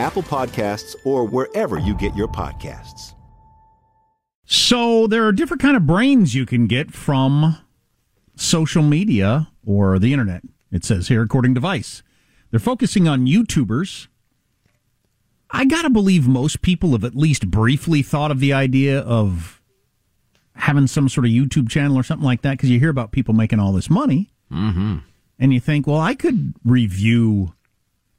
Apple Podcasts, or wherever you get your podcasts. So there are different kind of brains you can get from social media or the internet. It says here, according to Vice, they're focusing on YouTubers. I gotta believe most people have at least briefly thought of the idea of having some sort of YouTube channel or something like that because you hear about people making all this money. Mm-hmm. And you think, well, I could review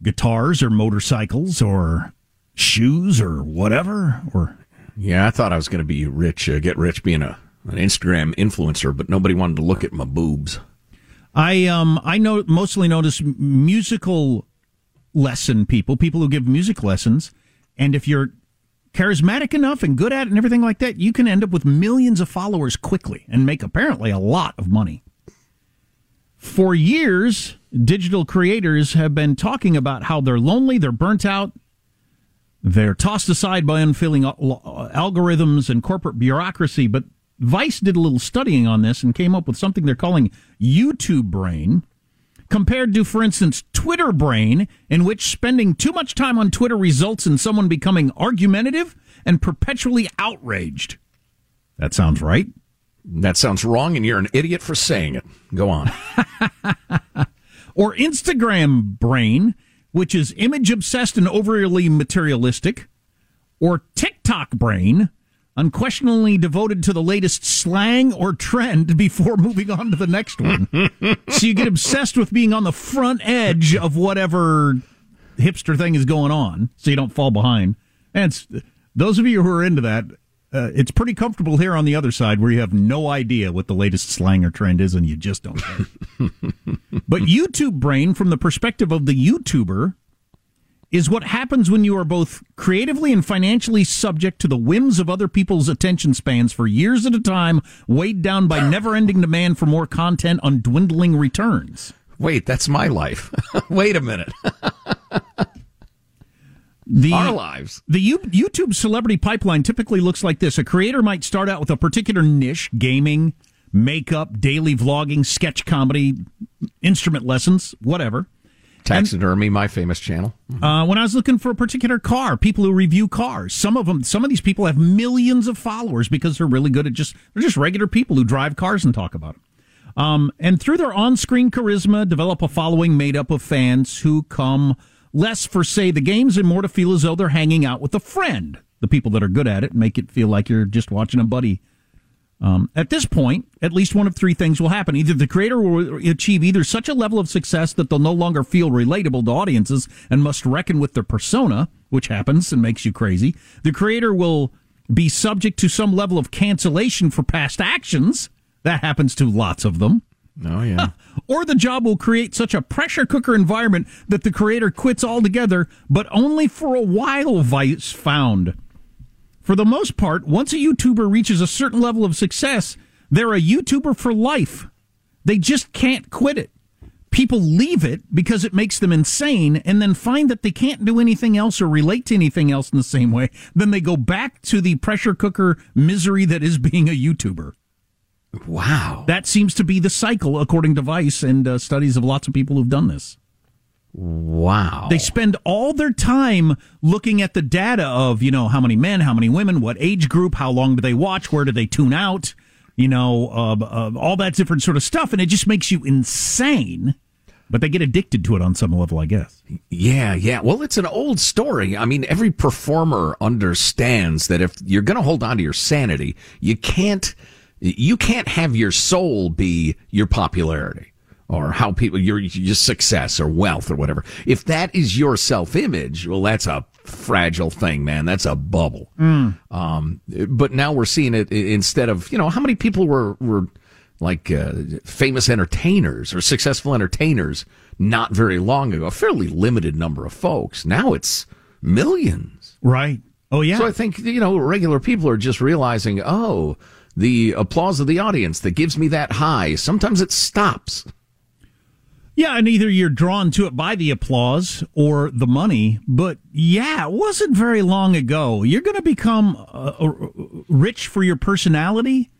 guitars or motorcycles or shoes or whatever. Or yeah, I thought I was going to be rich, uh, get rich being a an Instagram influencer, but nobody wanted to look at my boobs. I um I know mostly notice musical lesson people, people who give music lessons, and if you're charismatic enough and good at it and everything like that, you can end up with millions of followers quickly and make apparently a lot of money. For years, digital creators have been talking about how they're lonely, they're burnt out, they're tossed aside by unfeeling algorithms and corporate bureaucracy. But Vice did a little studying on this and came up with something they're calling YouTube brain, compared to, for instance, Twitter brain, in which spending too much time on Twitter results in someone becoming argumentative and perpetually outraged. That sounds right. That sounds wrong, and you're an idiot for saying it. Go on. or Instagram brain, which is image obsessed and overly materialistic. Or TikTok brain, unquestionably devoted to the latest slang or trend before moving on to the next one. so you get obsessed with being on the front edge of whatever hipster thing is going on so you don't fall behind. And those of you who are into that, uh, it's pretty comfortable here on the other side where you have no idea what the latest slang or trend is and you just don't care. but YouTube brain, from the perspective of the YouTuber, is what happens when you are both creatively and financially subject to the whims of other people's attention spans for years at a time, weighed down by never ending demand for more content on dwindling returns. Wait, that's my life. Wait a minute. The, Our lives. The U- YouTube celebrity pipeline typically looks like this. A creator might start out with a particular niche, gaming, makeup, daily vlogging, sketch comedy, instrument lessons, whatever. Taxidermy, and, my famous channel. Uh, when I was looking for a particular car, people who review cars, some of them, some of these people have millions of followers because they're really good at just they're just regular people who drive cars and talk about them. Um, and through their on-screen charisma, develop a following made up of fans who come less for say the games and more to feel as though they're hanging out with a friend. The people that are good at it make it feel like you're just watching a buddy Um, at this point, at least one of three things will happen. Either the creator will achieve either such a level of success that they'll no longer feel relatable to audiences and must reckon with their persona, which happens and makes you crazy. The creator will be subject to some level of cancellation for past actions. That happens to lots of them. Oh, yeah. or the job will create such a pressure cooker environment that the creator quits altogether, but only for a while, Vice found. For the most part, once a YouTuber reaches a certain level of success, they're a YouTuber for life. They just can't quit it. People leave it because it makes them insane and then find that they can't do anything else or relate to anything else in the same way. Then they go back to the pressure cooker misery that is being a YouTuber. Wow. That seems to be the cycle, according to Vice and uh, studies of lots of people who've done this. Wow. They spend all their time looking at the data of, you know, how many men, how many women, what age group, how long do they watch, where do they tune out, you know, uh, uh, all that different sort of stuff. And it just makes you insane. But they get addicted to it on some level, I guess. Yeah, yeah. Well, it's an old story. I mean, every performer understands that if you're going to hold on to your sanity, you can't, you can't have your soul be your popularity or how people your your success or wealth or whatever. If that is your self image, well, that's a fragile thing, man. That's a bubble. Mm. Um, but now we're seeing it instead of you know how many people were were like uh, famous entertainers or successful entertainers not very long ago. A fairly limited number of folks. Now it's millions. Right. Oh yeah. So I think you know regular people are just realizing, oh, the applause of the audience that gives me that high. Sometimes it stops. Yeah, and either you're drawn to it by the applause or the money. But yeah, it wasn't very long ago. You're going to become uh, uh, rich for your personality.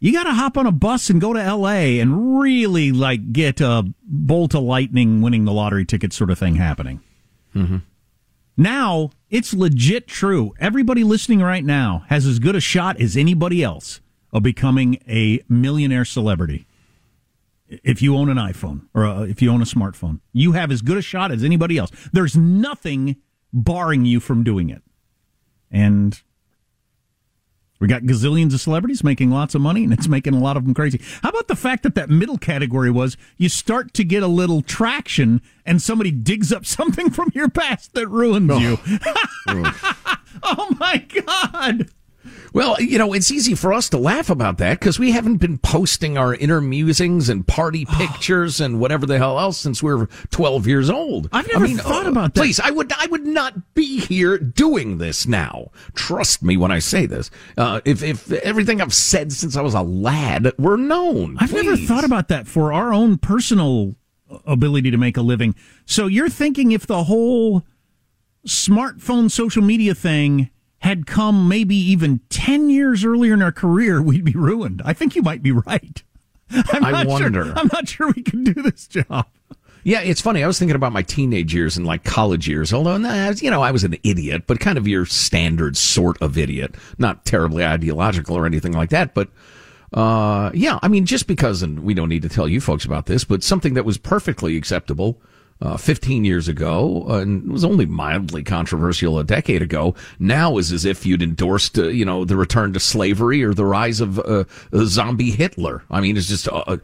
You got to hop on a bus and go to L.A. and really like get a bolt of lightning, winning the lottery ticket sort of thing happening. Mm-hmm. Now it's legit true. Everybody listening right now has as good a shot as anybody else of becoming a millionaire celebrity if you own an iPhone or uh, if you own a smartphone. You have as good a shot as anybody else. There's nothing barring you from doing it. And we got gazillions of celebrities making lots of money, and it's making a lot of them crazy. How about the fact that that middle category was you start to get a little traction, and somebody digs up something from your past that ruins oh. you? oh my God! Well, you know, it's easy for us to laugh about that because we haven't been posting our inner musings and party pictures and whatever the hell else since we were 12 years old. I've never I mean, thought uh, about that. Please, I would, I would not be here doing this now. Trust me when I say this. Uh, if, if everything I've said since I was a lad were known. I've please. never thought about that for our own personal ability to make a living. So you're thinking if the whole smartphone social media thing had come maybe even 10 years earlier in our career, we'd be ruined. I think you might be right. I'm I wonder. Sure, I'm not sure we can do this job. Yeah, it's funny. I was thinking about my teenage years and like college years. Although, you know, I was an idiot, but kind of your standard sort of idiot. Not terribly ideological or anything like that. But, uh, yeah, I mean, just because, and we don't need to tell you folks about this, but something that was perfectly acceptable uh, 15 years ago, uh, and was only mildly controversial a decade ago, now is as if you'd endorsed, uh, you know, the return to slavery or the rise of uh, zombie Hitler. I mean, it's just uh, uh,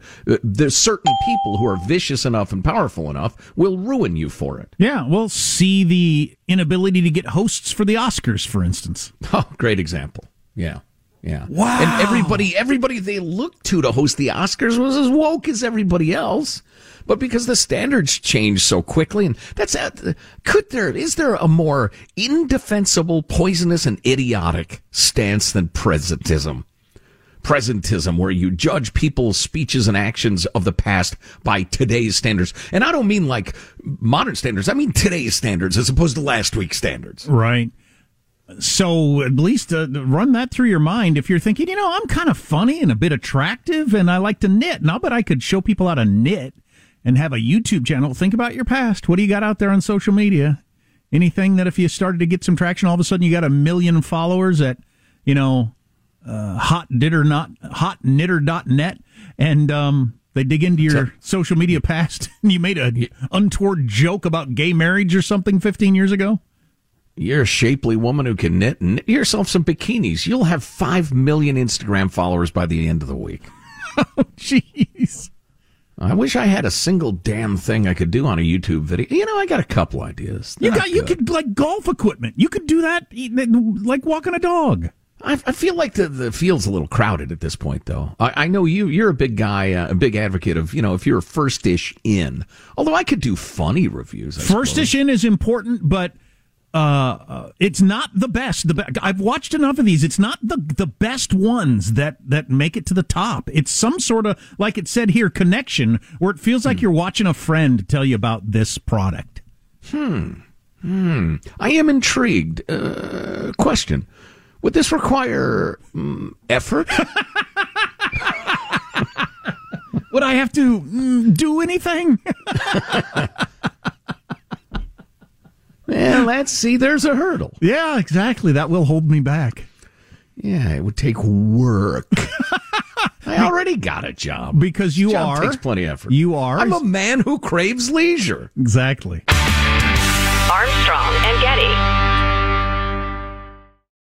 there's certain people who are vicious enough and powerful enough will ruin you for it. Yeah, well, see the inability to get hosts for the Oscars, for instance. Oh, great example. Yeah. Yeah. Wow. And everybody, everybody they looked to to host the Oscars was as woke as everybody else but because the standards change so quickly. And that's, uh, could there, is there a more indefensible, poisonous, and idiotic stance than presentism? presentism where you judge people's speeches and actions of the past by today's standards. And I don't mean like modern standards. I mean today's standards as opposed to last week's standards. Right. So at least uh, run that through your mind. If you're thinking, you know, I'm kind of funny and a bit attractive and I like to knit. Now, but I could show people how to knit and have a YouTube channel. Think about your past. What do you got out there on social media? Anything that if you started to get some traction, all of a sudden you got a million followers at, you know, uh, hot knitter not hotknitter.net and um, they dig into your so, social media past and you made a untoward joke about gay marriage or something 15 years ago? You're a shapely woman who can knit. And knit yourself some bikinis. You'll have five million Instagram followers by the end of the week. Jeez. I wish I had a single damn thing I could do on a YouTube video. You know, I got a couple ideas. You got you good. could like golf equipment. You could do that like walking a dog. I, I feel like the, the field's a little crowded at this point, though. I, I know you, you're a big guy, uh, a big advocate of, you know, if you're first ish in. Although I could do funny reviews. I first ish in is important, but uh, uh, it's not the best. The be- I've watched enough of these. It's not the the best ones that that make it to the top. It's some sort of like it said here connection where it feels like you're watching a friend tell you about this product. Hmm. Hmm. I am intrigued. Uh, question. Would this require mm, effort? Would I have to mm, do anything? well, let's see. There's a hurdle. yeah, exactly. That will hold me back Yeah, it would take work. I already got a job. because you Job are takes plenty of effort. You are I'm a man who craves leisure. exactly. Armstrong